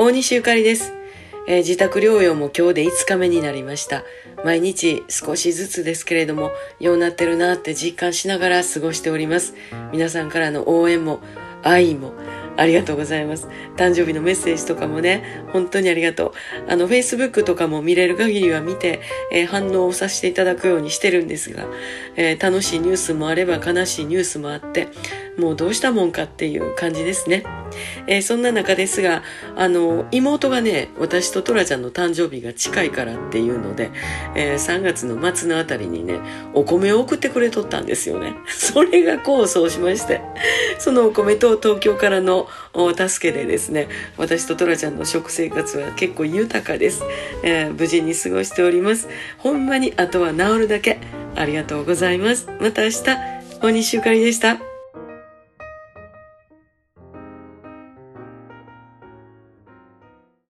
大西ゆかりです。えー自宅療養も今日で5日目になりました。毎日少しずつですけれども、ようなってるなって実感しながら過ごしております。皆さんからの応援も愛もありがとうございます。誕生日のメッセージとかもね、本当にありがとう。あの、Facebook とかも見れる限りは見て、えー反応をさせていただくようにしてるんですが、えー楽しいニュースもあれば悲しいニュースもあって、もうどうしたもんかっていう感じですね。えーそんな中ですが、あの、妹がね、私とトラちゃんの誕生日が近いからっていうので、えー3月の末のあたりにね、お米を送ってくれとったんですよね。それが功を奏しまして、そのお米と東京からのお助けでですね、私とトラちゃんの食生活は結構豊かです。えー無事に過ごしております。ほんまにあとは治るだけ。ありがとうございます。また明日、大西ゆかりでした。